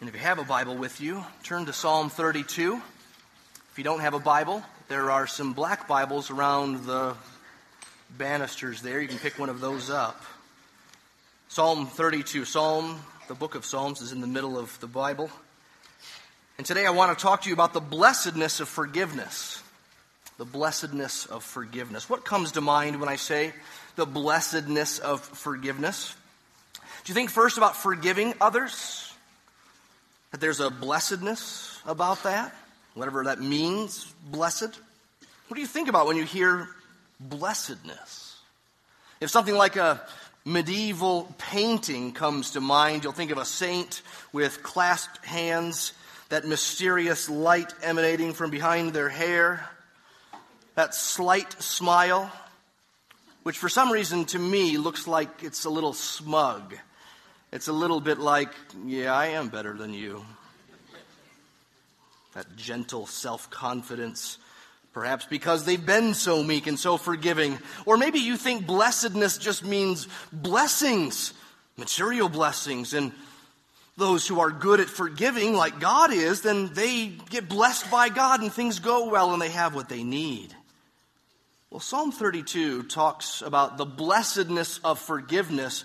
And if you have a Bible with you, turn to Psalm 32. If you don't have a Bible, there are some black Bibles around the banisters there. You can pick one of those up. Psalm 32. Psalm, the book of Psalms, is in the middle of the Bible. And today I want to talk to you about the blessedness of forgiveness. The blessedness of forgiveness. What comes to mind when I say the blessedness of forgiveness? Do you think first about forgiving others? That there's a blessedness about that, whatever that means, blessed. What do you think about when you hear blessedness? If something like a medieval painting comes to mind, you'll think of a saint with clasped hands, that mysterious light emanating from behind their hair, that slight smile, which for some reason to me looks like it's a little smug it's a little bit like, yeah, I am better than you. That gentle self confidence, perhaps because they've been so meek and so forgiving. Or maybe you think blessedness just means blessings, material blessings. And those who are good at forgiving, like God is, then they get blessed by God and things go well and they have what they need. Well, Psalm 32 talks about the blessedness of forgiveness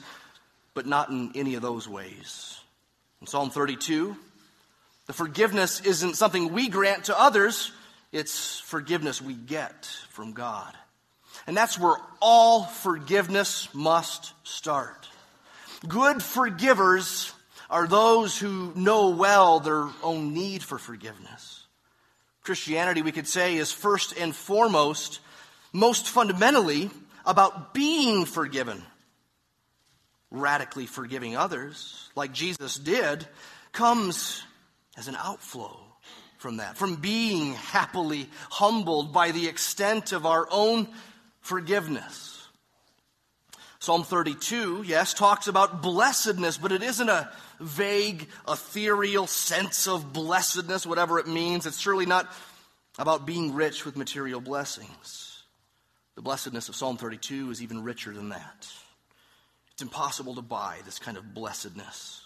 but not in any of those ways. In Psalm 32, the forgiveness isn't something we grant to others, it's forgiveness we get from God. And that's where all forgiveness must start. Good forgivers are those who know well their own need for forgiveness. Christianity, we could say, is first and foremost, most fundamentally, about being forgiven radically forgiving others, like Jesus did, comes as an outflow from that, from being happily humbled by the extent of our own forgiveness. Psalm 32, yes, talks about blessedness, but it isn't a vague, ethereal sense of blessedness, whatever it means. It's surely not about being rich with material blessings. The blessedness of Psalm 32 is even richer than that. It's impossible to buy this kind of blessedness.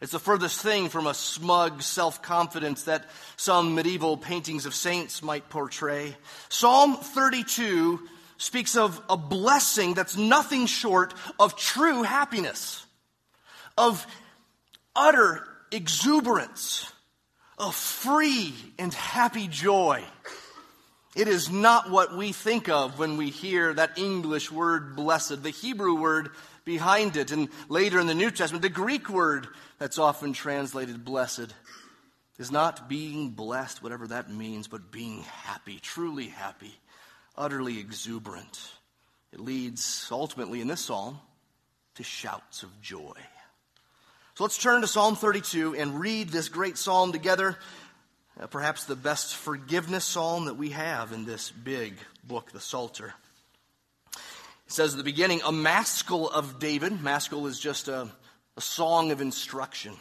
It's the furthest thing from a smug self confidence that some medieval paintings of saints might portray. Psalm 32 speaks of a blessing that's nothing short of true happiness, of utter exuberance, of free and happy joy. It is not what we think of when we hear that English word blessed. The Hebrew word behind it. And later in the New Testament, the Greek word that's often translated blessed is not being blessed, whatever that means, but being happy, truly happy, utterly exuberant. It leads ultimately in this psalm to shouts of joy. So let's turn to Psalm 32 and read this great psalm together. Uh, perhaps the best forgiveness psalm that we have in this big book, the Psalter. It says at the beginning, a maskil of David. Maskil is just a, a song of instruction.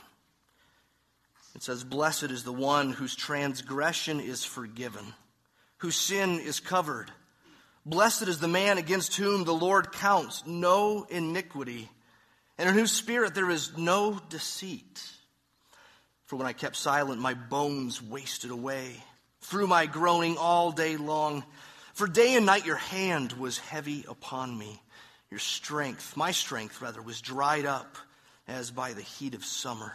It says, Blessed is the one whose transgression is forgiven, whose sin is covered. Blessed is the man against whom the Lord counts no iniquity, and in whose spirit there is no deceit. For when I kept silent, my bones wasted away through my groaning all day long. For day and night your hand was heavy upon me. Your strength, my strength rather, was dried up as by the heat of summer.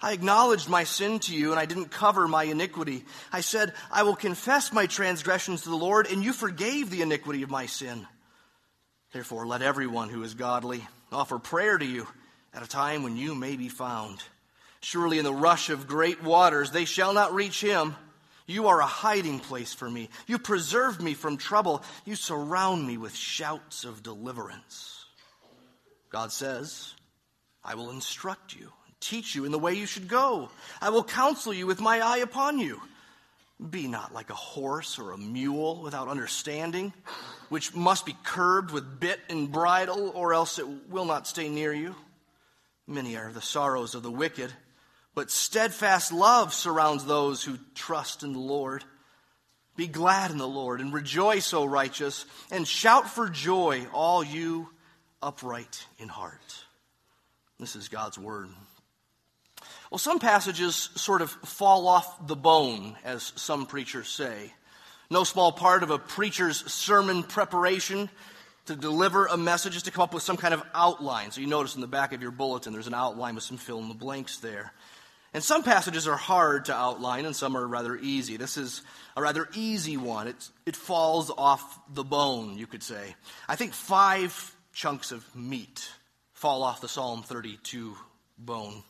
I acknowledged my sin to you, and I didn't cover my iniquity. I said, I will confess my transgressions to the Lord, and you forgave the iniquity of my sin. Therefore, let everyone who is godly offer prayer to you at a time when you may be found. Surely in the rush of great waters they shall not reach him. You are a hiding place for me. You preserve me from trouble. You surround me with shouts of deliverance. God says, I will instruct you, teach you in the way you should go. I will counsel you with my eye upon you. Be not like a horse or a mule without understanding, which must be curbed with bit and bridle, or else it will not stay near you. Many are the sorrows of the wicked but steadfast love surrounds those who trust in the Lord. Be glad in the Lord and rejoice, O righteous, and shout for joy, all you upright in heart. This is God's word. Well, some passages sort of fall off the bone, as some preachers say. No small part of a preacher's sermon preparation to deliver a message is to come up with some kind of outline. So you notice in the back of your bulletin, there's an outline with some fill in the blanks there. And some passages are hard to outline, and some are rather easy. This is a rather easy one. It's, it falls off the bone, you could say. I think five chunks of meat fall off the Psalm 32 bone.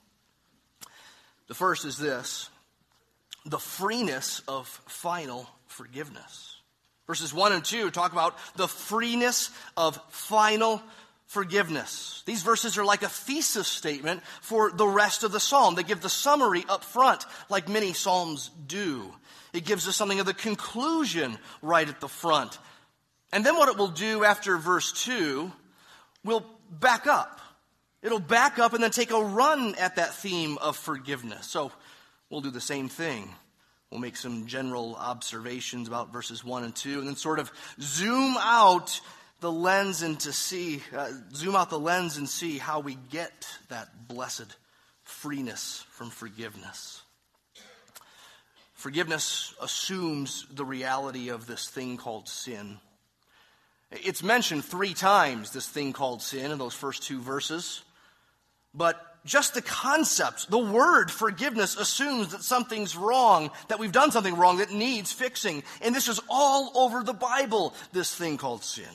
The first is this the freeness of final forgiveness. Verses 1 and 2 talk about the freeness of final forgiveness. These verses are like a thesis statement for the rest of the psalm. They give the summary up front, like many psalms do. It gives us something of the conclusion right at the front. And then what it will do after verse 2 will back up It'll back up and then take a run at that theme of forgiveness. So we'll do the same thing. We'll make some general observations about verses 1 and 2 and then sort of zoom out the lens and to see, uh, zoom out the lens and see how we get that blessed freeness from forgiveness. Forgiveness assumes the reality of this thing called sin. It's mentioned three times, this thing called sin, in those first two verses. But just the concept, the word forgiveness assumes that something's wrong, that we've done something wrong that needs fixing. And this is all over the Bible, this thing called sin.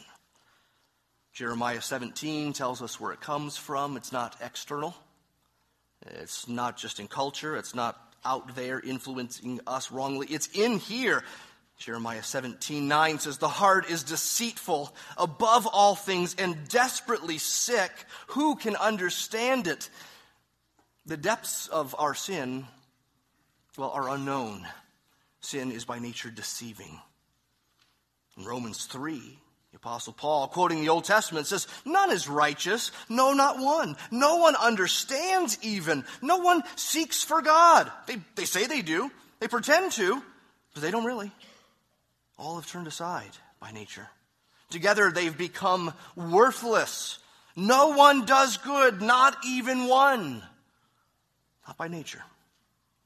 Jeremiah 17 tells us where it comes from. It's not external, it's not just in culture, it's not out there influencing us wrongly. It's in here. Jeremiah 17, 9 says, The heart is deceitful above all things and desperately sick. Who can understand it? The depths of our sin, well, are unknown. Sin is by nature deceiving. In Romans 3, the Apostle Paul, quoting the Old Testament, says, None is righteous, no, not one. No one understands even. No one seeks for God. They, they say they do, they pretend to, but they don't really. All have turned aside by nature. Together they've become worthless. No one does good, not even one. Not by nature,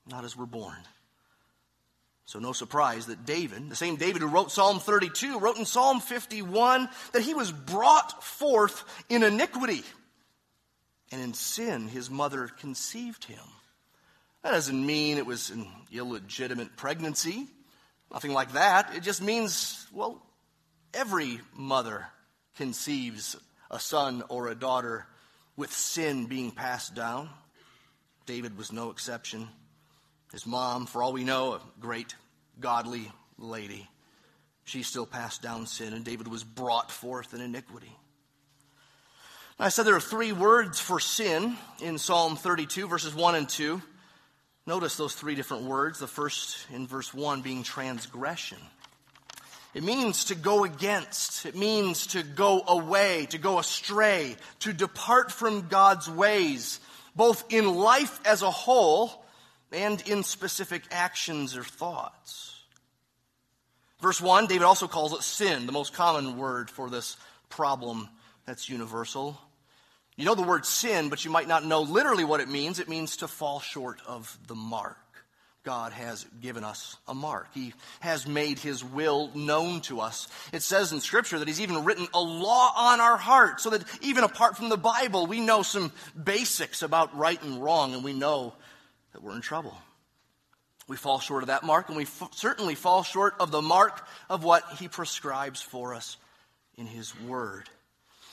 not as we're born. So, no surprise that David, the same David who wrote Psalm 32, wrote in Psalm 51 that he was brought forth in iniquity. And in sin, his mother conceived him. That doesn't mean it was an illegitimate pregnancy. Nothing like that. It just means, well, every mother conceives a son or a daughter with sin being passed down. David was no exception. His mom, for all we know, a great godly lady, she still passed down sin, and David was brought forth in iniquity. I said there are three words for sin in Psalm 32, verses 1 and 2. Notice those three different words. The first in verse 1 being transgression. It means to go against. It means to go away, to go astray, to depart from God's ways, both in life as a whole and in specific actions or thoughts. Verse 1, David also calls it sin, the most common word for this problem that's universal. You know the word sin, but you might not know literally what it means. It means to fall short of the mark. God has given us a mark. He has made His will known to us. It says in Scripture that He's even written a law on our heart so that even apart from the Bible, we know some basics about right and wrong and we know that we're in trouble. We fall short of that mark and we f- certainly fall short of the mark of what He prescribes for us in His Word.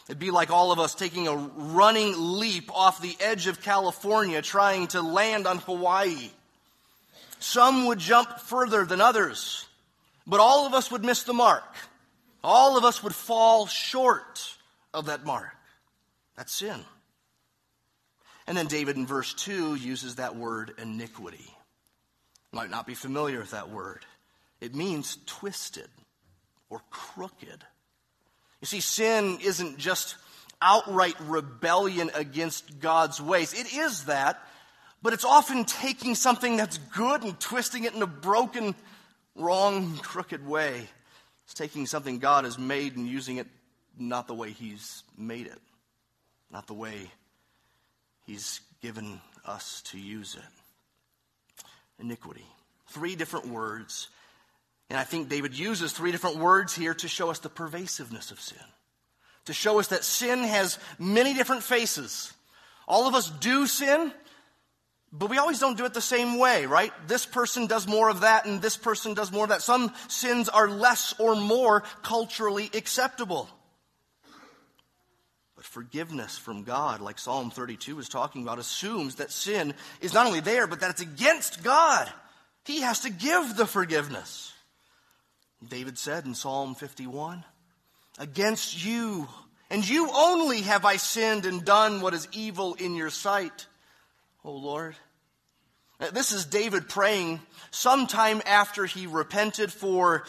It'd be like all of us taking a running leap off the edge of California trying to land on Hawaii. Some would jump further than others, but all of us would miss the mark. All of us would fall short of that mark. That's sin. And then David in verse 2 uses that word iniquity. Might not be familiar with that word. It means twisted or crooked. You see, sin isn't just outright rebellion against God's ways. It is that, but it's often taking something that's good and twisting it in a broken, wrong, crooked way. It's taking something God has made and using it not the way He's made it, not the way He's given us to use it. iniquity. Three different words. And I think David uses three different words here to show us the pervasiveness of sin, to show us that sin has many different faces. All of us do sin, but we always don't do it the same way, right? This person does more of that and this person does more of that. Some sins are less or more culturally acceptable. Forgiveness from God, like Psalm 32 is talking about, assumes that sin is not only there, but that it's against God. He has to give the forgiveness. David said in Psalm 51 Against you, and you only have I sinned and done what is evil in your sight, O Lord. This is David praying sometime after he repented for,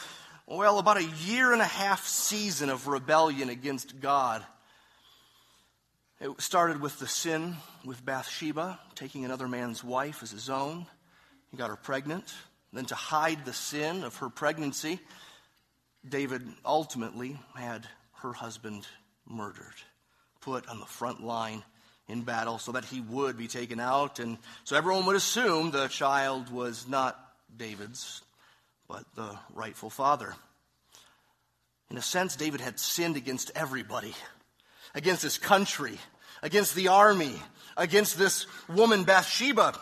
well, about a year and a half season of rebellion against God. It started with the sin with Bathsheba, taking another man's wife as his own. He got her pregnant. Then, to hide the sin of her pregnancy, David ultimately had her husband murdered, put on the front line in battle so that he would be taken out. And so everyone would assume the child was not David's, but the rightful father. In a sense, David had sinned against everybody against his country, against the army, against this woman Bathsheba.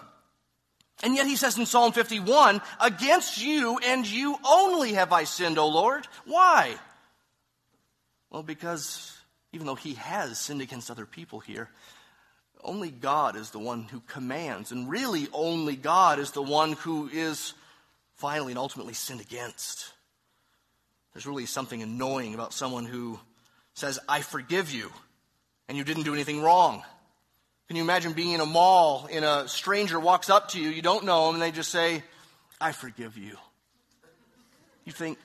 And yet he says in Psalm 51, Against you and you only have I sinned, O Lord. Why? Well, because even though he has sinned against other people here, only God is the one who commands. And really, only God is the one who is finally and ultimately sinned against. There's really something annoying about someone who says, I forgive you, and you didn't do anything wrong. Can you imagine being in a mall and a stranger walks up to you, you don't know them, and they just say, I forgive you? You think,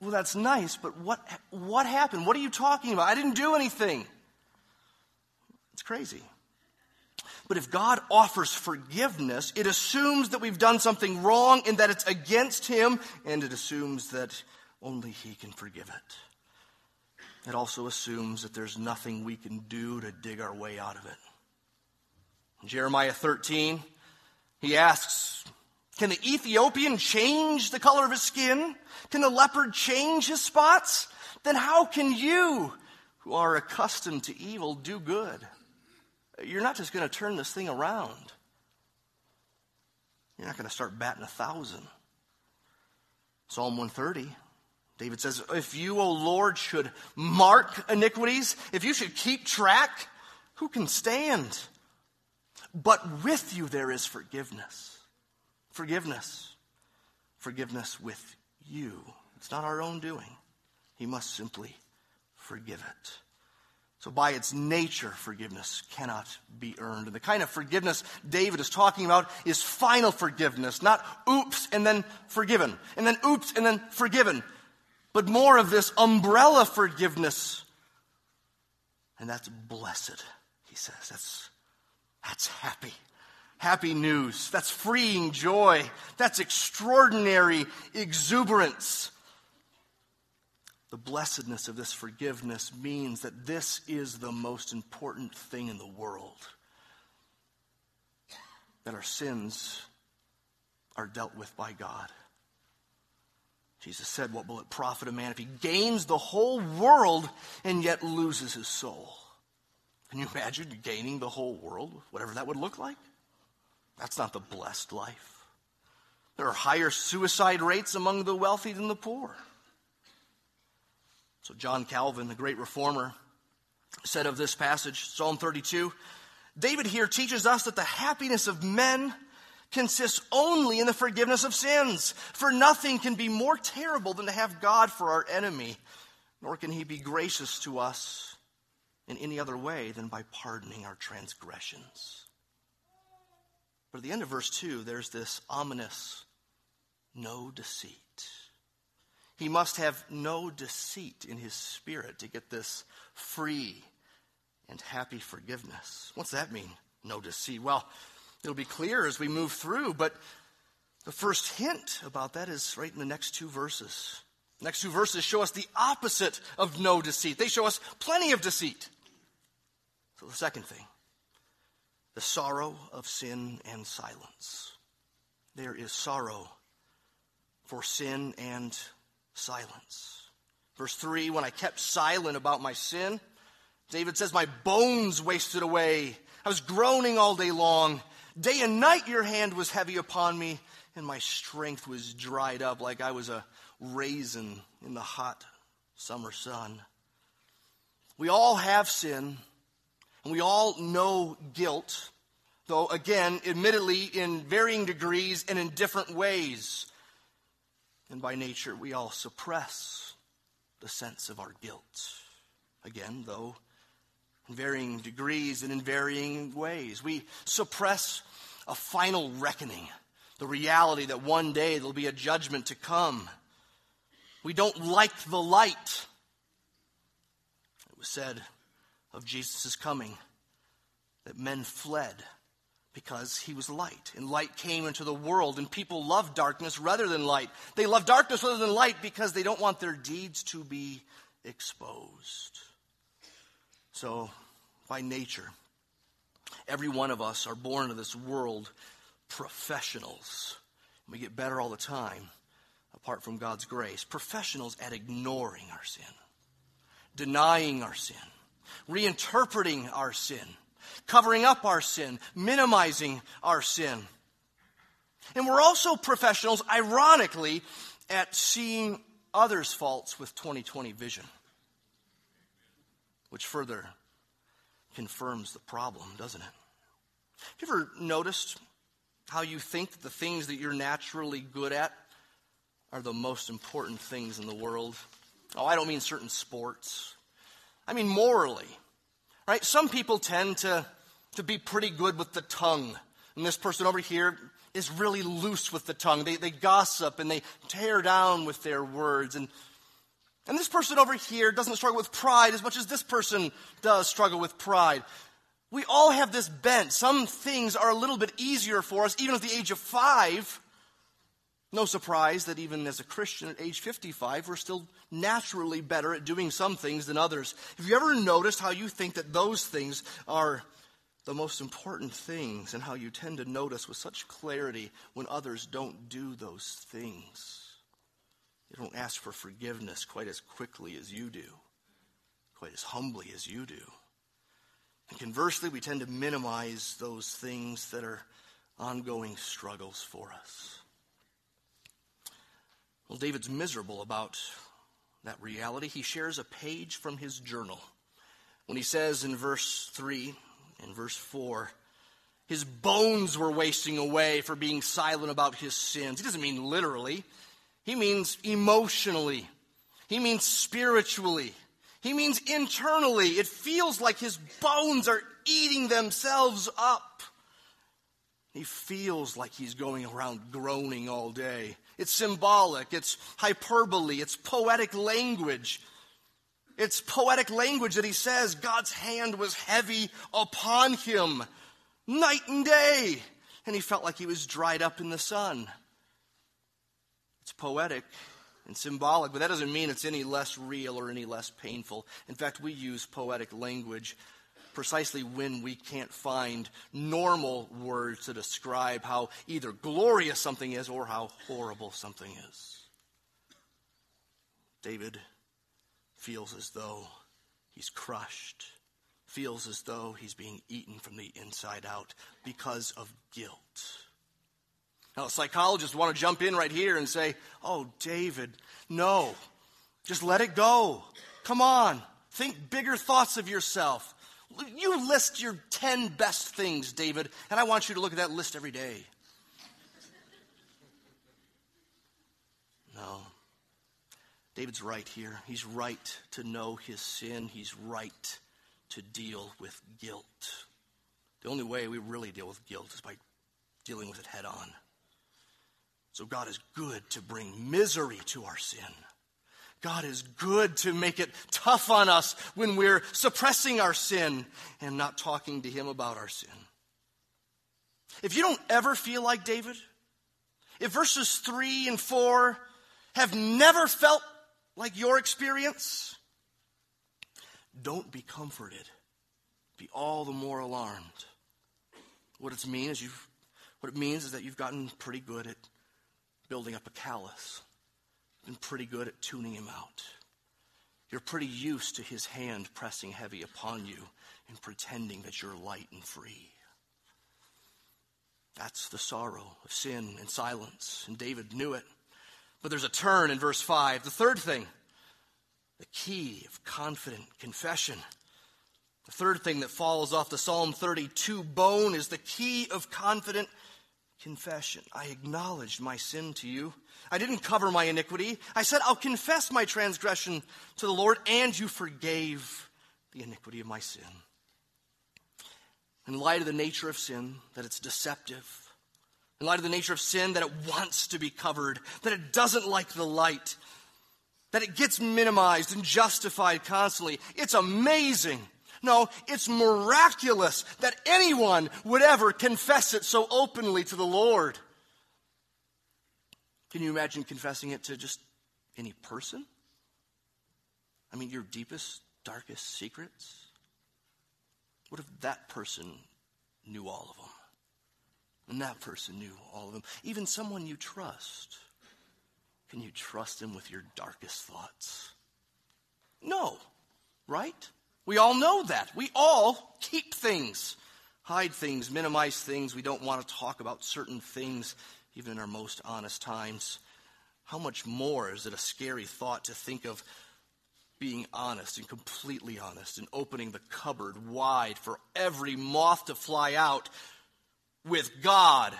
well, that's nice, but what, what happened? What are you talking about? I didn't do anything. It's crazy. But if God offers forgiveness, it assumes that we've done something wrong and that it's against Him, and it assumes that only He can forgive it. It also assumes that there's nothing we can do to dig our way out of it. In Jeremiah 13, he asks, Can the Ethiopian change the color of his skin? Can the leopard change his spots? Then how can you, who are accustomed to evil, do good? You're not just going to turn this thing around. You're not going to start batting a thousand. Psalm 130 David says, If you, O Lord, should mark iniquities, if you should keep track, who can stand? But with you there is forgiveness. Forgiveness. Forgiveness with you. It's not our own doing. He must simply forgive it. So, by its nature, forgiveness cannot be earned. And the kind of forgiveness David is talking about is final forgiveness, not oops and then forgiven, and then oops and then forgiven but more of this umbrella forgiveness. And that's blessed, he says. That's, that's happy. Happy news. That's freeing joy. That's extraordinary exuberance. The blessedness of this forgiveness means that this is the most important thing in the world. That our sins are dealt with by God. Jesus said, What will it profit a man if he gains the whole world and yet loses his soul? Can you imagine gaining the whole world, whatever that would look like? That's not the blessed life. There are higher suicide rates among the wealthy than the poor. So, John Calvin, the great reformer, said of this passage, Psalm 32, David here teaches us that the happiness of men consists only in the forgiveness of sins. For nothing can be more terrible than to have God for our enemy, nor can he be gracious to us in any other way than by pardoning our transgressions. But at the end of verse 2, there's this ominous no deceit. He must have no deceit in his spirit to get this free and happy forgiveness. What's that mean? No deceit. Well, It'll be clear as we move through, but the first hint about that is right in the next two verses. The next two verses show us the opposite of no deceit. They show us plenty of deceit. So, the second thing the sorrow of sin and silence. there is sorrow for sin and silence. Verse 3 When I kept silent about my sin, David says, My bones wasted away. I was groaning all day long. Day and night your hand was heavy upon me, and my strength was dried up like I was a raisin in the hot summer sun. We all have sin, and we all know guilt, though, again, admittedly, in varying degrees and in different ways. And by nature, we all suppress the sense of our guilt. Again, though, in varying degrees and in varying ways. We suppress a final reckoning, the reality that one day there'll be a judgment to come. We don't like the light. It was said of Jesus' coming that men fled because he was light. And light came into the world, and people love darkness rather than light. They love darkness rather than light because they don't want their deeds to be exposed. So, by nature, every one of us are born into this world professionals. We get better all the time apart from God's grace. Professionals at ignoring our sin, denying our sin, reinterpreting our sin, covering up our sin, minimizing our sin. And we're also professionals, ironically, at seeing others' faults with 2020 vision which further confirms the problem, doesn't it? Have you ever noticed how you think that the things that you're naturally good at are the most important things in the world? Oh, I don't mean certain sports. I mean morally. Right? Some people tend to, to be pretty good with the tongue. And this person over here is really loose with the tongue. They, they gossip and they tear down with their words. And and this person over here doesn't struggle with pride as much as this person does struggle with pride. We all have this bent. Some things are a little bit easier for us, even at the age of five. No surprise that even as a Christian at age 55, we're still naturally better at doing some things than others. Have you ever noticed how you think that those things are the most important things and how you tend to notice with such clarity when others don't do those things? They don't ask for forgiveness quite as quickly as you do, quite as humbly as you do. And conversely, we tend to minimize those things that are ongoing struggles for us. Well, David's miserable about that reality. He shares a page from his journal when he says in verse 3 and verse 4 his bones were wasting away for being silent about his sins. He doesn't mean literally. He means emotionally. He means spiritually. He means internally. It feels like his bones are eating themselves up. He feels like he's going around groaning all day. It's symbolic, it's hyperbole, it's poetic language. It's poetic language that he says God's hand was heavy upon him night and day, and he felt like he was dried up in the sun. It's poetic and symbolic, but that doesn't mean it's any less real or any less painful. In fact, we use poetic language precisely when we can't find normal words to describe how either glorious something is or how horrible something is. David feels as though he's crushed, feels as though he's being eaten from the inside out because of guilt. Now, psychologists want to jump in right here and say, Oh, David, no. Just let it go. Come on. Think bigger thoughts of yourself. You list your 10 best things, David, and I want you to look at that list every day. No. David's right here. He's right to know his sin, he's right to deal with guilt. The only way we really deal with guilt is by dealing with it head on. So God is good to bring misery to our sin. God is good to make it tough on us when we're suppressing our sin and not talking to Him about our sin. If you don't ever feel like David, if verses 3 and 4 have never felt like your experience, don't be comforted. Be all the more alarmed. What it's mean is you've What it means is that you've gotten pretty good at building up a callus, been pretty good at tuning him out. You're pretty used to his hand pressing heavy upon you and pretending that you're light and free. That's the sorrow of sin and silence, and David knew it. But there's a turn in verse 5. The third thing, the key of confident confession. The third thing that falls off the Psalm 32 bone is the key of confident confession. I acknowledged my sin to you. I didn't cover my iniquity. I said, I'll confess my transgression to the Lord, and you forgave the iniquity of my sin. In light of the nature of sin, that it's deceptive, in light of the nature of sin, that it wants to be covered, that it doesn't like the light, that it gets minimized and justified constantly, it's amazing no, it's miraculous that anyone would ever confess it so openly to the Lord. Can you imagine confessing it to just any person? I mean, your deepest, darkest secrets? What if that person knew all of them? And that person knew all of them. Even someone you trust. Can you trust him with your darkest thoughts? No, right? We all know that. We all keep things, hide things, minimize things. We don't want to talk about certain things, even in our most honest times. How much more is it a scary thought to think of being honest and completely honest and opening the cupboard wide for every moth to fly out with God,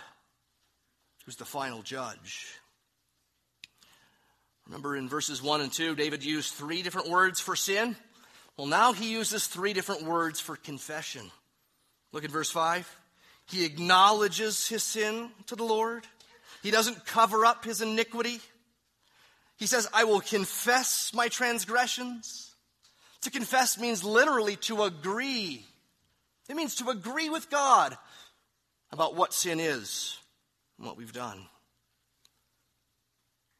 who's the final judge? Remember in verses 1 and 2, David used three different words for sin. Well, now he uses three different words for confession. Look at verse 5. He acknowledges his sin to the Lord, he doesn't cover up his iniquity. He says, I will confess my transgressions. To confess means literally to agree. It means to agree with God about what sin is and what we've done.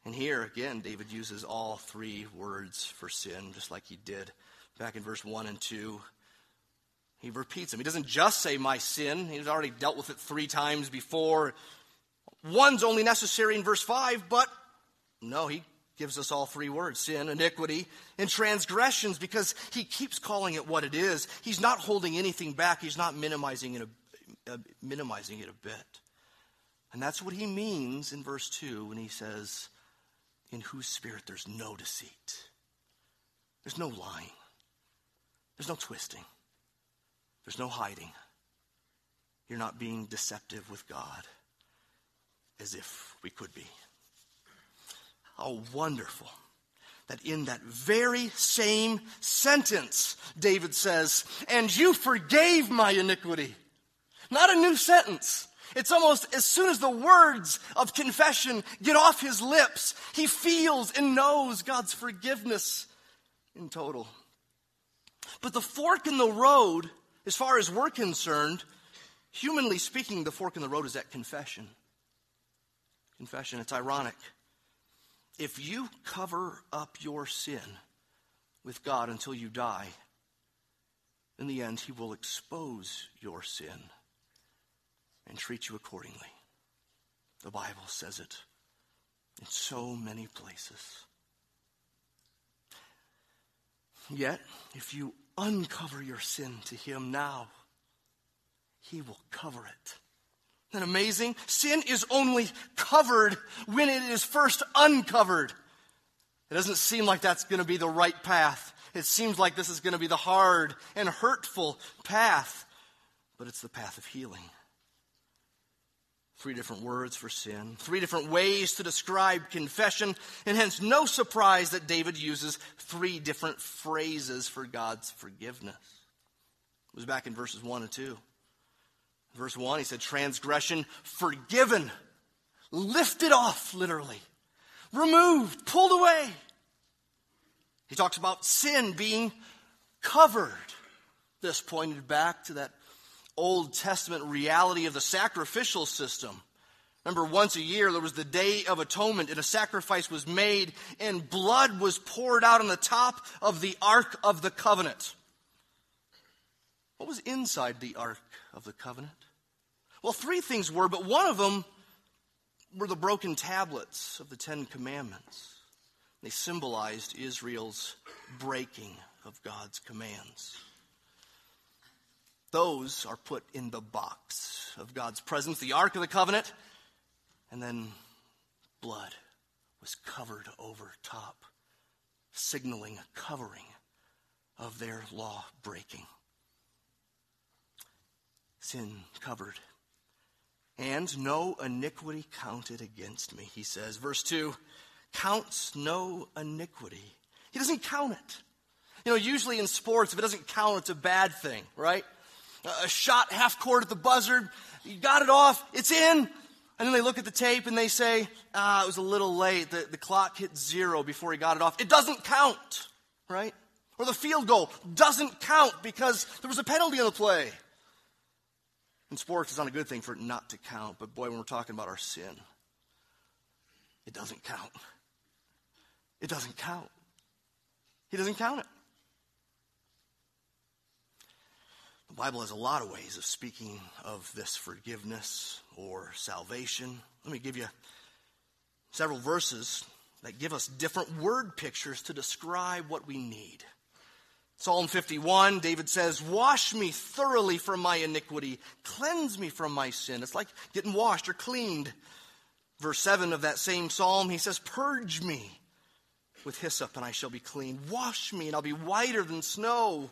And here again, David uses all three words for sin, just like he did back in verse 1 and 2. He repeats them. He doesn't just say, My sin. He's already dealt with it three times before. One's only necessary in verse 5, but no, he gives us all three words sin, iniquity, and transgressions because he keeps calling it what it is. He's not holding anything back, he's not minimizing it a, uh, minimizing it a bit. And that's what he means in verse 2 when he says, In whose spirit there's no deceit, there's no lying. There's no twisting, there's no hiding. You're not being deceptive with God as if we could be. How wonderful that in that very same sentence, David says, And you forgave my iniquity. Not a new sentence. It's almost as soon as the words of confession get off his lips, he feels and knows God's forgiveness in total. But the fork in the road, as far as we're concerned, humanly speaking, the fork in the road is that confession. Confession. It's ironic. If you cover up your sin with God until you die, in the end, He will expose your sin and treat you accordingly. The Bible says it in so many places. Yet, if you uncover your sin to Him now, He will cover it. Isn't that amazing? Sin is only covered when it is first uncovered. It doesn't seem like that's going to be the right path. It seems like this is going to be the hard and hurtful path, but it's the path of healing. Three different words for sin, three different ways to describe confession, and hence no surprise that David uses three different phrases for God's forgiveness. It was back in verses 1 and 2. Verse 1, he said, transgression forgiven, lifted off, literally, removed, pulled away. He talks about sin being covered. This pointed back to that Old Testament reality of the sacrificial system. Remember, once a year there was the Day of Atonement, and a sacrifice was made, and blood was poured out on the top of the Ark of the Covenant. What was inside the Ark of the Covenant? Well, three things were, but one of them were the broken tablets of the Ten Commandments. They symbolized Israel's breaking of God's commands. Those are put in the box of God's presence, the Ark of the Covenant, and then blood was covered over top, signaling a covering of their law breaking. Sin covered. And no iniquity counted against me, he says. Verse 2 counts no iniquity. He doesn't count it. You know, usually in sports, if it doesn't count, it's a bad thing, right? A shot half court at the buzzer, you got it off, it's in. And then they look at the tape and they say, ah, it was a little late. The, the clock hit zero before he got it off. It doesn't count, right? Or the field goal doesn't count because there was a penalty on the play. In sports, it's not a good thing for it not to count, but boy, when we're talking about our sin, it doesn't count. It doesn't count. He doesn't count it. The Bible has a lot of ways of speaking of this forgiveness or salvation. Let me give you several verses that give us different word pictures to describe what we need. Psalm 51, David says, Wash me thoroughly from my iniquity, cleanse me from my sin. It's like getting washed or cleaned. Verse 7 of that same psalm, he says, Purge me with hyssop, and I shall be clean. Wash me, and I'll be whiter than snow.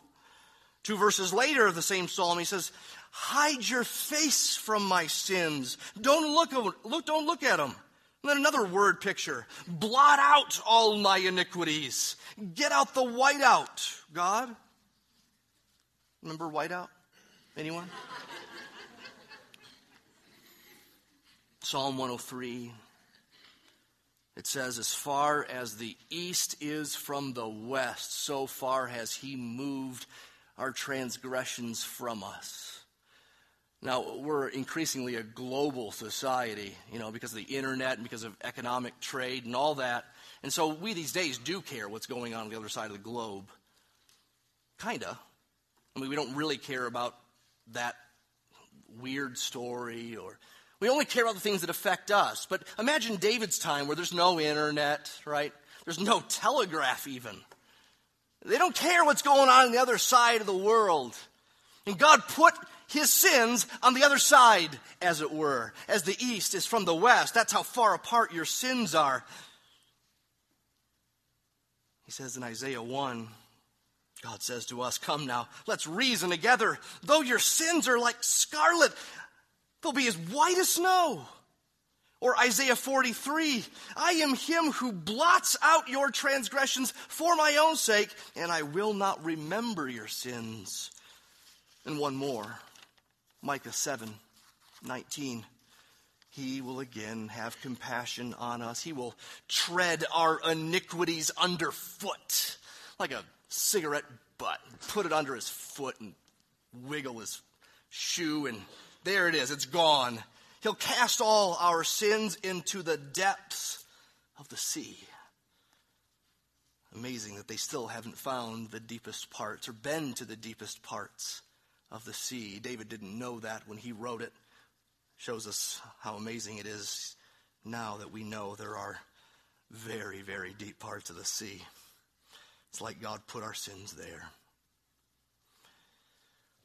Two verses later of the same psalm, he says, Hide your face from my sins. Don't look, look, don't look at them. And then another word picture blot out all my iniquities. Get out the whiteout, God. Remember whiteout? Anyone? Psalm 103. It says, As far as the east is from the west, so far has he moved our transgressions from us. Now, we're increasingly a global society, you know, because of the internet and because of economic trade and all that. And so we these days do care what's going on on the other side of the globe. Kinda. I mean, we don't really care about that weird story or we only care about the things that affect us. But imagine David's time where there's no internet, right? There's no telegraph even. They don't care what's going on on the other side of the world. And God put his sins on the other side, as it were. As the east is from the west, that's how far apart your sins are. He says in Isaiah 1, God says to us, Come now, let's reason together. Though your sins are like scarlet, they'll be as white as snow. Or Isaiah 43, I am him who blots out your transgressions for my own sake, and I will not remember your sins. And one more, Micah 7, 19. He will again have compassion on us. He will tread our iniquities underfoot like a cigarette butt. Put it under his foot and wiggle his shoe, and there it is. It's gone. He'll cast all our sins into the depths of the sea. Amazing that they still haven't found the deepest parts or been to the deepest parts of the sea. David didn't know that when he wrote it. Shows us how amazing it is now that we know there are very, very deep parts of the sea. It's like God put our sins there.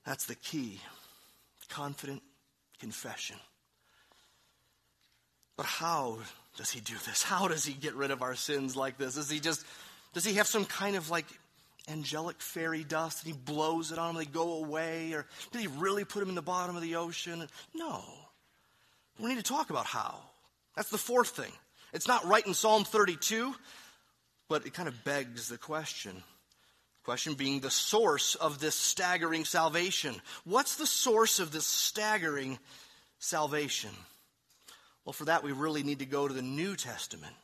That's the key confident confession. But how does he do this? How does he get rid of our sins like this? Does he just does he have some kind of like angelic fairy dust and he blows it on them, and they go away? Or did he really put them in the bottom of the ocean? No. We need to talk about how. That's the fourth thing. It's not right in Psalm 32, but it kind of begs the question. Question being the source of this staggering salvation. What's the source of this staggering salvation? Well, for that, we really need to go to the New Testament.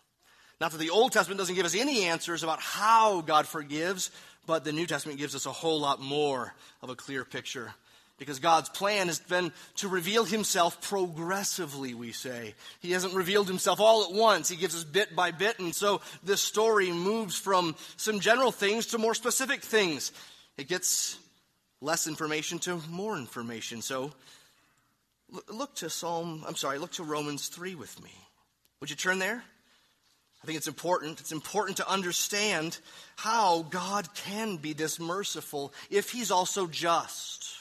Not that the Old Testament doesn't give us any answers about how God forgives, but the New Testament gives us a whole lot more of a clear picture. Because God's plan has been to reveal himself progressively, we say. He hasn't revealed himself all at once. He gives us bit by bit. And so this story moves from some general things to more specific things. It gets less information to more information. So Look to Psalm, I'm sorry, look to Romans 3 with me. Would you turn there? I think it's important. It's important to understand how God can be this merciful if He's also just.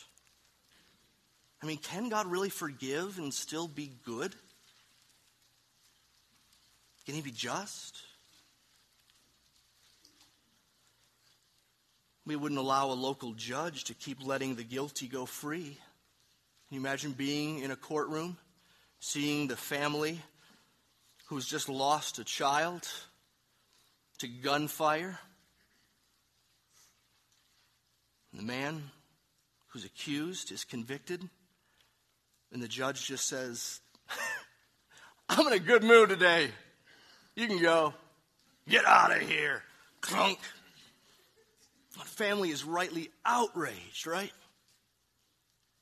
I mean, can God really forgive and still be good? Can He be just? We wouldn't allow a local judge to keep letting the guilty go free. Can you imagine being in a courtroom, seeing the family who's just lost a child to gunfire? And the man who's accused is convicted, and the judge just says, I'm in a good mood today. You can go. Get out of here. Clunk. The family is rightly outraged, right?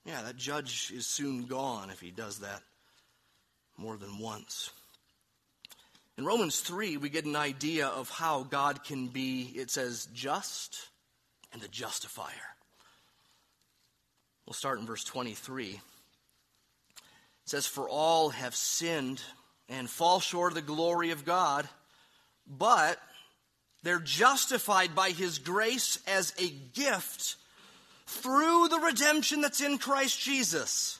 Yeah, that judge is soon gone if he does that more than once. In Romans 3, we get an idea of how God can be, it says, just and the justifier. We'll start in verse 23. It says, For all have sinned and fall short of the glory of God, but they're justified by his grace as a gift through the redemption that's in Christ Jesus,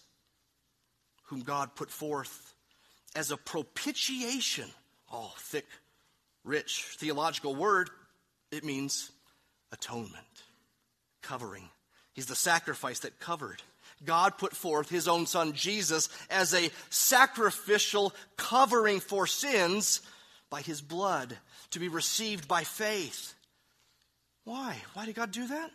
whom God put forth as a propitiation. Oh, thick, rich theological word. It means atonement, covering. He's the sacrifice that covered. God put forth his own son Jesus as a sacrificial covering for sins by his blood to be received by faith. Why? Why did God do that?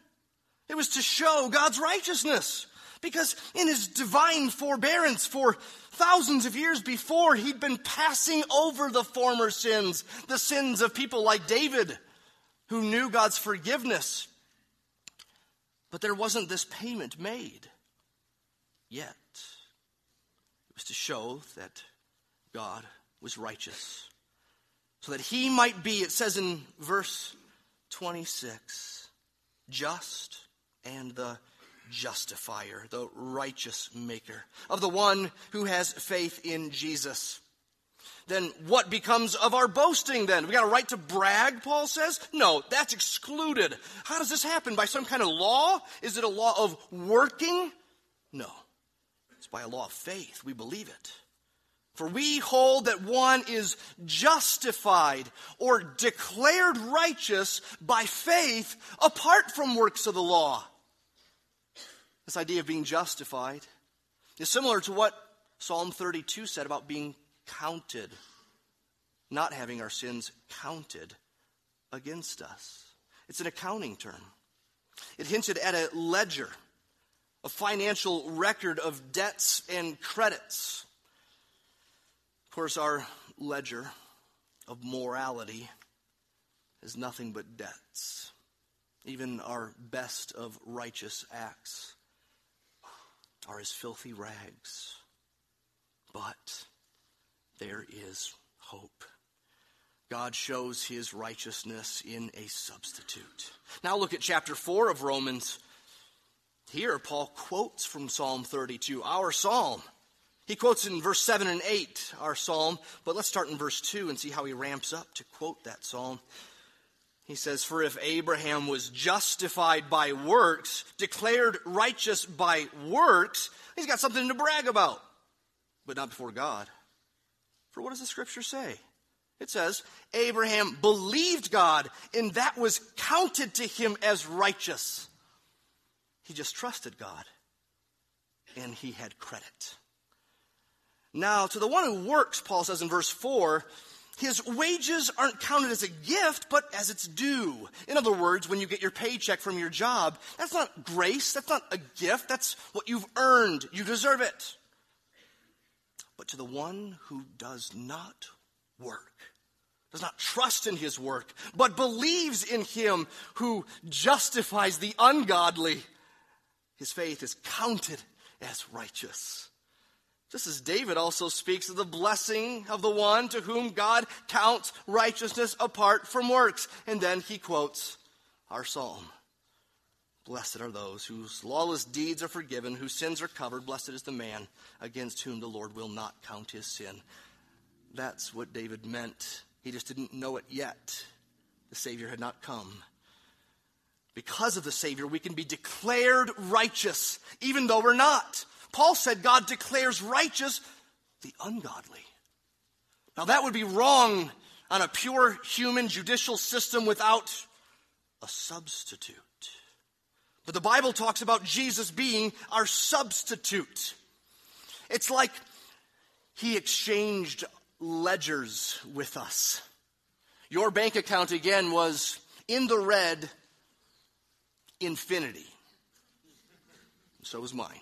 It was to show God's righteousness. Because in his divine forbearance for thousands of years before, he'd been passing over the former sins, the sins of people like David, who knew God's forgiveness. But there wasn't this payment made yet. It was to show that God was righteous so that he might be, it says in verse 26, just and the justifier, the righteous maker, of the one who has faith in Jesus. Then what becomes of our boasting then? We got a right to brag, Paul says? No, that's excluded. How does this happen? By some kind of law? Is it a law of working? No. It's by a law of faith. We believe it. For we hold that one is justified or declared righteous by faith apart from works of the law. This idea of being justified is similar to what Psalm 32 said about being counted, not having our sins counted against us. It's an accounting term. It hinted at a ledger, a financial record of debts and credits. Of course, our ledger of morality is nothing but debts. Even our best of righteous acts are as filthy rags. But there is hope. God shows his righteousness in a substitute. Now look at chapter 4 of Romans. Here, Paul quotes from Psalm 32, our psalm. He quotes in verse 7 and 8 our psalm, but let's start in verse 2 and see how he ramps up to quote that psalm. He says, For if Abraham was justified by works, declared righteous by works, he's got something to brag about, but not before God. For what does the scripture say? It says, Abraham believed God, and that was counted to him as righteous. He just trusted God, and he had credit. Now, to the one who works, Paul says in verse 4, his wages aren't counted as a gift, but as its due. In other words, when you get your paycheck from your job, that's not grace, that's not a gift, that's what you've earned. You deserve it. But to the one who does not work, does not trust in his work, but believes in him who justifies the ungodly, his faith is counted as righteous. Just as David also speaks of the blessing of the one to whom God counts righteousness apart from works. And then he quotes our psalm Blessed are those whose lawless deeds are forgiven, whose sins are covered. Blessed is the man against whom the Lord will not count his sin. That's what David meant. He just didn't know it yet. The Savior had not come. Because of the Savior, we can be declared righteous, even though we're not. Paul said God declares righteous the ungodly. Now, that would be wrong on a pure human judicial system without a substitute. But the Bible talks about Jesus being our substitute. It's like he exchanged ledgers with us. Your bank account again was in the red infinity. So was mine.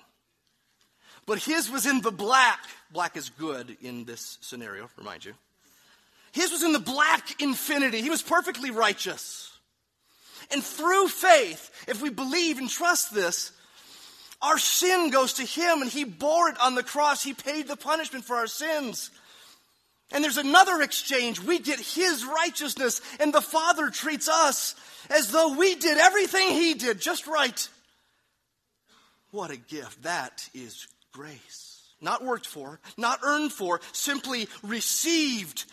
But his was in the black. Black is good in this scenario, remind you. His was in the black infinity. He was perfectly righteous. And through faith, if we believe and trust this, our sin goes to him and he bore it on the cross. He paid the punishment for our sins. And there's another exchange. We get his righteousness, and the Father treats us as though we did everything he did just right. What a gift. That is grace. Not worked for, not earned for, simply received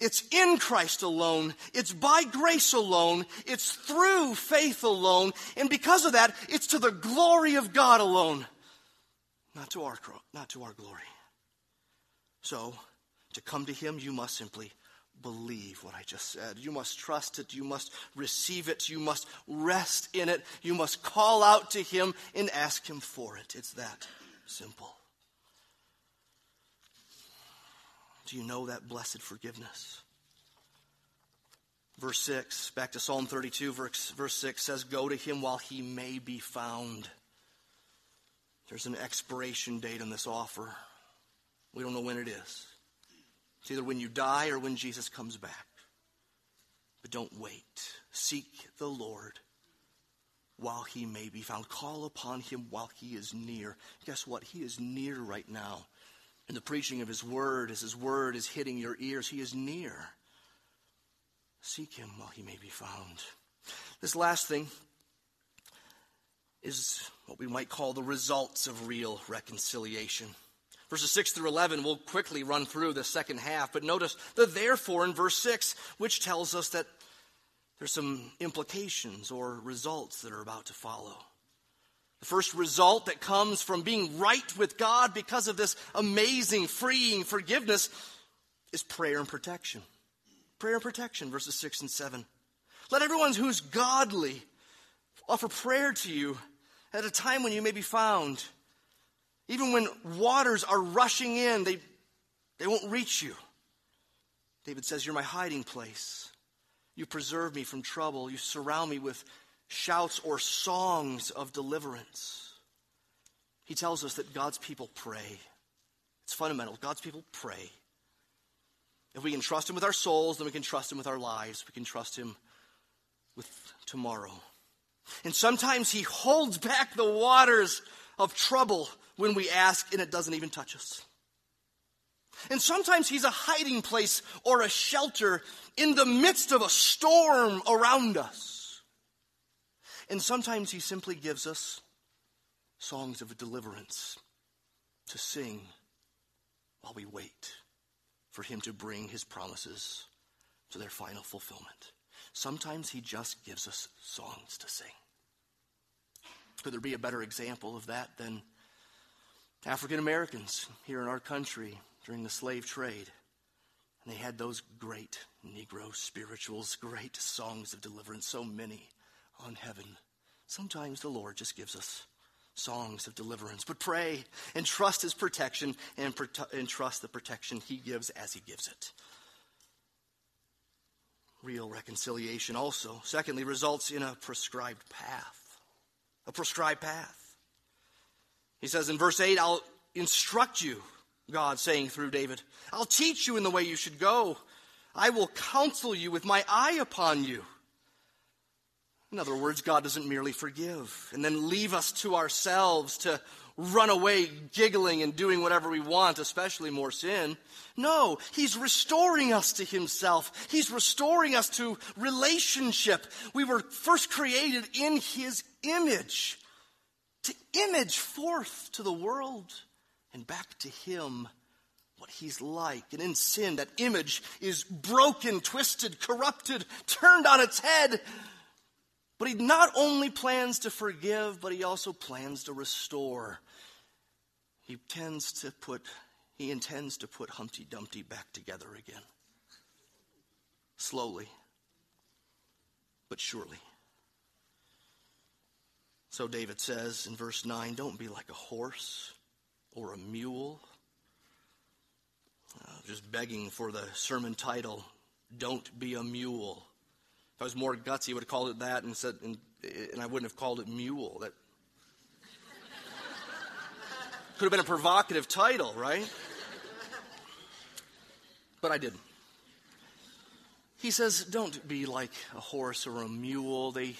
it's in Christ alone. It's by grace alone. It's through faith alone. And because of that, it's to the glory of God alone. Not to our, not to our glory. So, to come to Him, you must simply believe what I just said. You must trust it. You must receive it. You must rest in it. You must call out to Him and ask Him for it. It's that simple. Do you know that blessed forgiveness? Verse 6, back to Psalm 32, verse, verse 6 says, Go to him while he may be found. There's an expiration date on this offer. We don't know when it is. It's either when you die or when Jesus comes back. But don't wait. Seek the Lord while he may be found. Call upon him while he is near. Guess what? He is near right now in the preaching of His Word, as His Word is hitting your ears, He is near. Seek Him while He may be found. This last thing is what we might call the results of real reconciliation. Verses 6 through 11, we'll quickly run through the second half, but notice the therefore in verse 6, which tells us that there's some implications or results that are about to follow. The first result that comes from being right with God because of this amazing, freeing forgiveness is prayer and protection. Prayer and protection, verses 6 and 7. Let everyone who's godly offer prayer to you at a time when you may be found. Even when waters are rushing in, they, they won't reach you. David says, You're my hiding place. You preserve me from trouble. You surround me with shouts or songs of deliverance. He tells us that God's people pray. It's fundamental. God's people pray. If we can trust Him with our souls, then we can trust Him with our lives. We can trust Him with tomorrow. And sometimes He holds back the waters of trouble when we ask, and it doesn't even touch us. And sometimes He's a hiding place or a shelter in the midst of a storm around us. And sometimes He simply gives us songs of deliverance to sing while we wait for Him to bring His promises to their final fulfillment. Sometimes He just gives us songs to sing. Could there be a better example of that than African Americans here in our country during the slave trade? And they had those great Negro spirituals, great songs of deliverance, so many on heaven. Sometimes the Lord just gives us songs of deliverance, but pray and trust His protection and, and trust the protection He gives as He gives it. Real reconciliation also, secondly, results in a prescribed path. A prescribed path. He says in verse 8, I'll instruct you, God saying through David, I'll teach you in the way you should go. I will counsel you with my eye upon you. In other words, God doesn't merely forgive and then leave us to ourselves to run away giggling and doing whatever we want, especially more sin. No, He's restoring us to Himself. He's restoring us to relationship. We were first created in His image to image forth to the world and back to Him what He's like. And in sin, that image is broken, twisted, corrupted, turned on its head. But He not only plans to forgive, but He also plans to restore. He tends to put, he intends to put Humpty Dumpty back together again. Slowly, but surely. So David says in verse 9 don't be like a horse or a mule. Uh, just begging for the sermon title, Don't Be a Mule. If I was more gutsy, I would have called it that and, said, and, and I wouldn't have called it mule. That could have been a provocative title, right? But I didn't. He says, Don't be like a horse or a mule. They,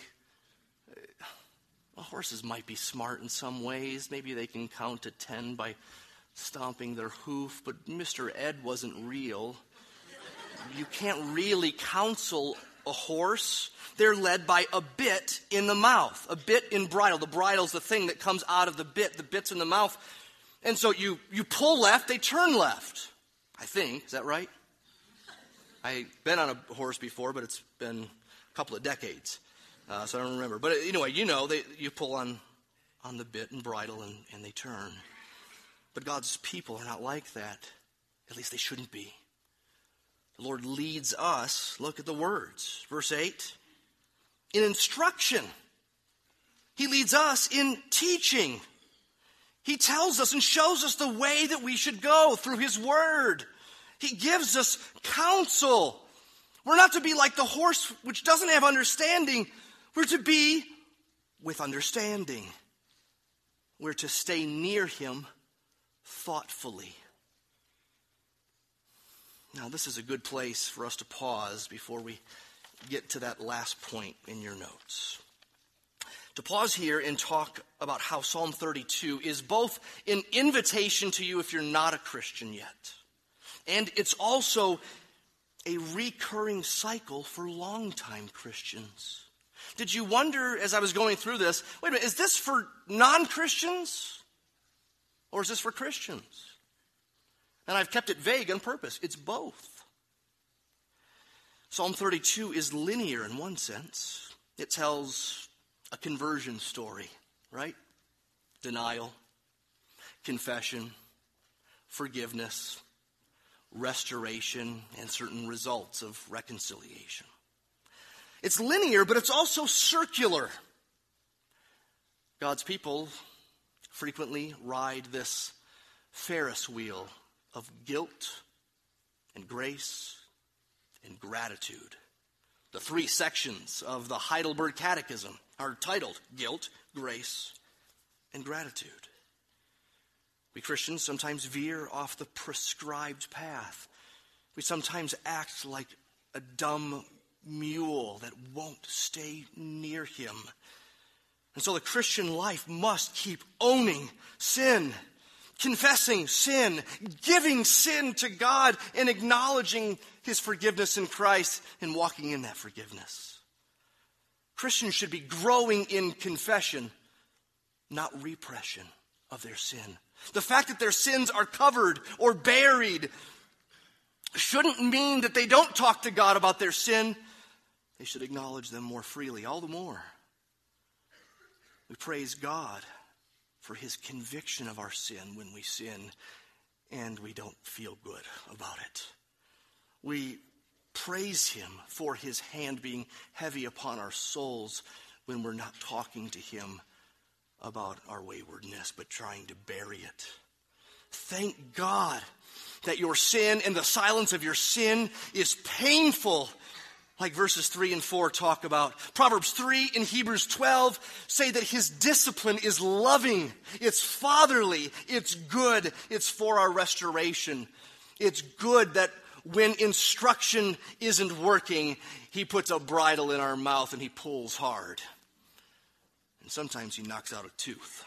well, horses might be smart in some ways. Maybe they can count to 10 by stomping their hoof, but Mr. Ed wasn't real. You can't really counsel a horse. They're led by a bit in the mouth, a bit in bridle. The bridle's the thing that comes out of the bit. The bit's in the mouth. And so you, you pull left, they turn left. I think. Is that right? I've been on a horse before, but it's been a couple of decades. Uh, so I don't remember. But anyway, you know, they, you pull on, on the bit and bridle and, and they turn. But God's people are not like that. At least they shouldn't be. The Lord leads us. Look at the words. Verse 8 in instruction, He leads us in teaching. He tells us and shows us the way that we should go through His Word. He gives us counsel. We're not to be like the horse which doesn't have understanding. We're to be with understanding. We're to stay near Him thoughtfully. Now, this is a good place for us to pause before we get to that last point in your notes to pause here and talk about how Psalm 32 is both an invitation to you if you're not a Christian yet, and it's also a recurring cycle for longtime Christians. Did you wonder as I was going through this, wait a minute, is this for non Christians or is this for Christians? And I've kept it vague on purpose. It's both. Psalm 32 is linear in one sense. It tells a conversion story, right? Denial, confession, forgiveness, restoration, and certain results of reconciliation. It's linear, but it's also circular. God's people frequently ride this Ferris wheel of guilt and grace and gratitude. The three sections of the Heidelberg Catechism are titled Guilt, Grace, and Gratitude. We Christians sometimes veer off the prescribed path. We sometimes act like a dumb mule that won't stay near him. And so the Christian life must keep owning sin, confessing sin, giving sin to God, and acknowledging his forgiveness in Christ and walking in that forgiveness. Christians should be growing in confession, not repression of their sin. The fact that their sins are covered or buried shouldn't mean that they don't talk to God about their sin. They should acknowledge them more freely, all the more. We praise God for his conviction of our sin when we sin and we don't feel good about it. We praise Him for His hand being heavy upon our souls when we're not talking to Him about our waywardness, but trying to bury it. Thank God that your sin and the silence of your sin is painful, like verses 3 and 4 talk about. Proverbs 3 and Hebrews 12 say that his discipline is loving, it's fatherly, it's good, it's for our restoration. It's good that when instruction isn't working, he puts a bridle in our mouth and he pulls hard. And sometimes he knocks out a tooth.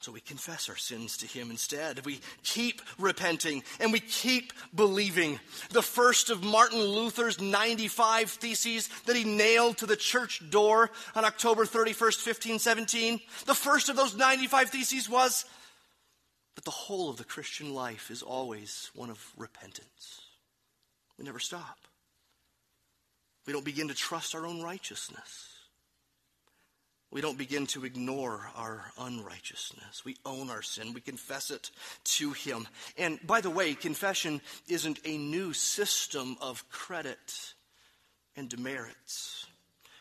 So we confess our sins to Him instead. We keep repenting and we keep believing. The first of Martin Luther's 95 theses that he nailed to the church door on October 31st, 1517, the first of those 95 theses was that the whole of the Christian life is always one of repentance. We never stop. We don't begin to trust our own righteousness. We don't begin to ignore our unrighteousness. We own our sin. We confess it to Him. And by the way, confession isn't a new system of credit and demerits.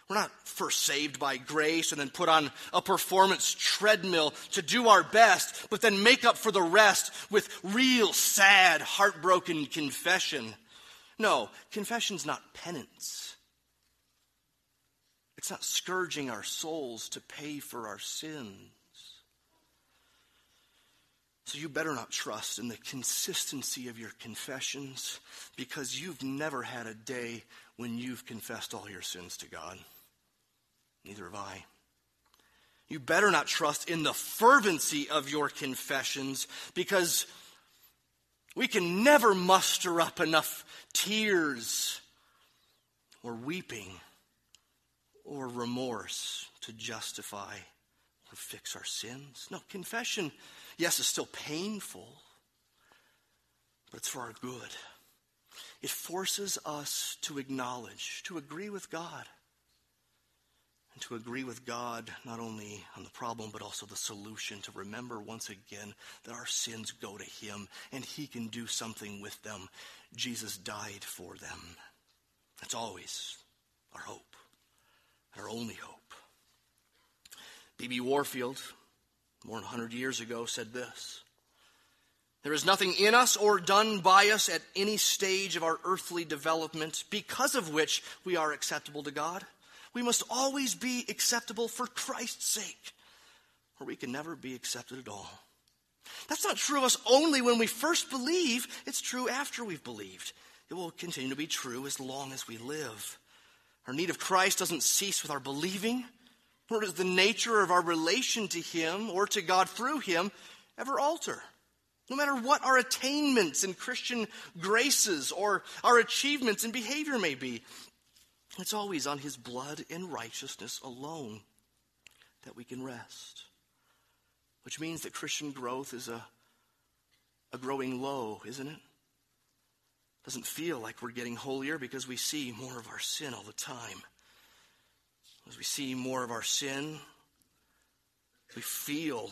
We're not first saved by grace and then put on a performance treadmill to do our best, but then make up for the rest with real sad, heartbroken confession. No, confession's not penance. It's not scourging our souls to pay for our sins. So you better not trust in the consistency of your confessions because you've never had a day when you've confessed all your sins to God. Neither have I. You better not trust in the fervency of your confessions because we can never muster up enough tears or weeping or remorse to justify or fix our sins. No, confession, yes, is still painful, but it's for our good. It forces us to acknowledge, to agree with God, and to agree with God not only on the problem, but also the solution, to remember once again that our sins go to Him and He can do something with them. Jesus died for them. That's always our hope our only hope. B.B. Warfield, more than 100 years ago, said this There is nothing in us or done by us at any stage of our earthly development because of which we are acceptable to God. We must always be acceptable for Christ's sake, or we can never be accepted at all. That's not true of us only when we first believe, it's true after we've believed. It will continue to be true as long as we live. Our need of Christ doesn't cease with our believing, nor does the nature of our relation to Him or to God through Him ever alter. No matter what our attainments in Christian graces or our achievements in behavior may be, it's always on His blood and righteousness alone that we can rest. Which means that Christian growth is a, a growing low, isn't it? Doesn't feel like we're getting holier because we see more of our sin all the time. As we see more of our sin, we feel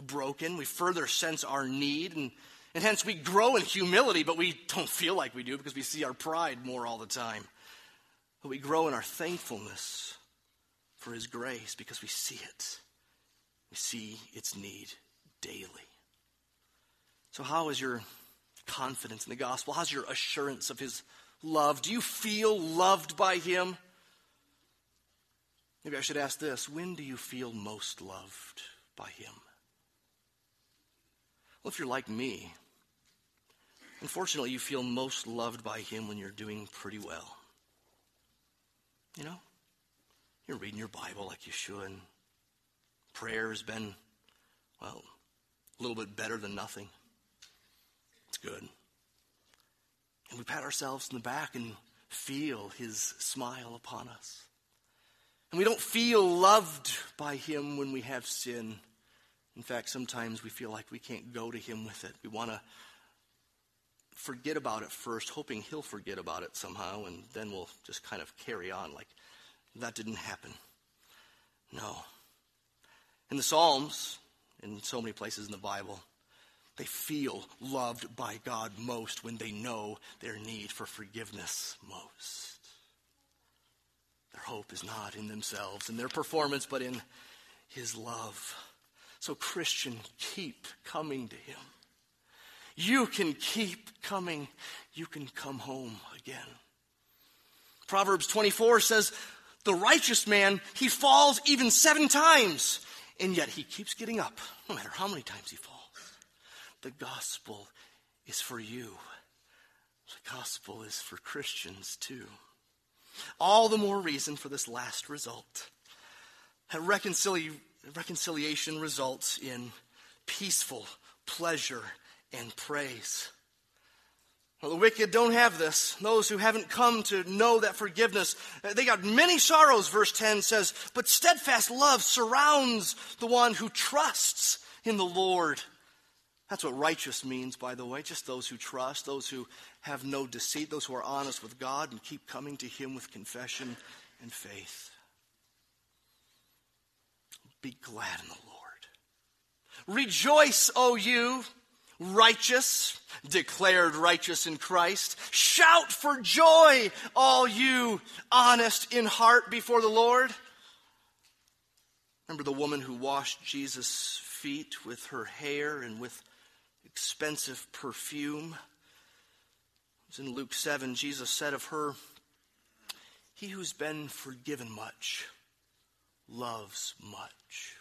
broken. We further sense our need, and, and hence we grow in humility, but we don't feel like we do because we see our pride more all the time. But we grow in our thankfulness for His grace because we see it. We see its need daily. So, how is your confidence in the gospel? How's your assurance of his love? Do you feel loved by him? Maybe I should ask this when do you feel most loved by him? Well, if you're like me, unfortunately, you feel most loved by him when you're doing pretty well. You know, you're reading your Bible like you should. Prayer has been, well, a little bit better than nothing good. And we pat ourselves in the back and feel his smile upon us. And we don't feel loved by him when we have sin. In fact, sometimes we feel like we can't go to him with it. We want to forget about it first, hoping he'll forget about it somehow, and then we'll just kind of carry on like that didn't happen. No. In the Psalms, in so many places in the Bible, they feel loved by God most when they know their need for forgiveness most. Their hope is not in themselves and their performance, but in His love. So, Christian, keep coming to Him. You can keep coming. You can come home again. Proverbs 24 says, The righteous man, he falls even seven times, and yet he keeps getting up, no matter how many times he falls. The gospel is for you. The gospel is for Christians too. All the more reason for this last result. That reconciliation results in peaceful pleasure and praise. Well, the wicked don't have this. Those who haven't come to know that forgiveness, they got many sorrows, verse 10 says, but steadfast love surrounds the one who trusts in the Lord. That's what righteous means, by the way. Just those who trust, those who have no deceit, those who are honest with God and keep coming to Him with confession and faith. Be glad in the Lord. Rejoice, O you righteous, declared righteous in Christ. Shout for joy, all you honest in heart before the Lord. Remember the woman who washed Jesus' feet with her hair and with expensive perfume? It's in Luke 7. Jesus said of her, He who's been forgiven much loves much.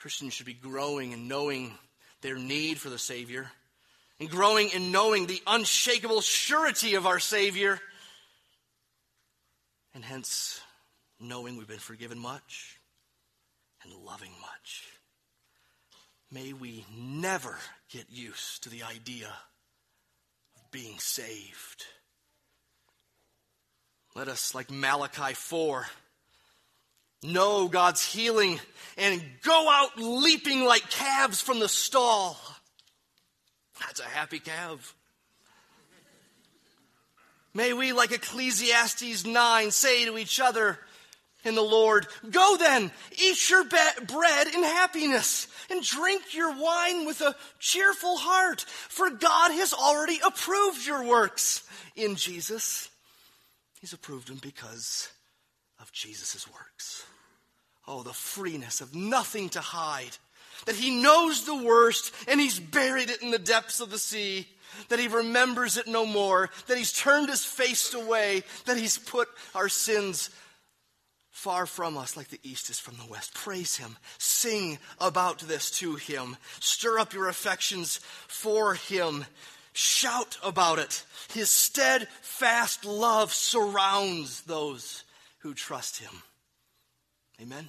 Christians should be growing and knowing their need for the Savior, and growing in knowing the unshakable surety of our Savior, and hence knowing we've been forgiven much and loving much. May we never get used to the idea of being saved. Let us, like Malachi 4, know God's healing and go out leaping like calves from the stall. That's a happy calf. May we, like Ecclesiastes 9, say to each other in the Lord, Go then, eat your bread in happiness, and drink your wine with a cheerful heart, for God has already approved your works in Jesus. He's approved them because of Jesus' works. Oh, the freeness of nothing to hide. That he knows the worst and he's buried it in the depths of the sea. That he remembers it no more. That he's turned his face away. That he's put our sins far from us like the east is from the west. Praise him. Sing about this to him. Stir up your affections for him. Shout about it. His steadfast love surrounds those who trust him. Amen.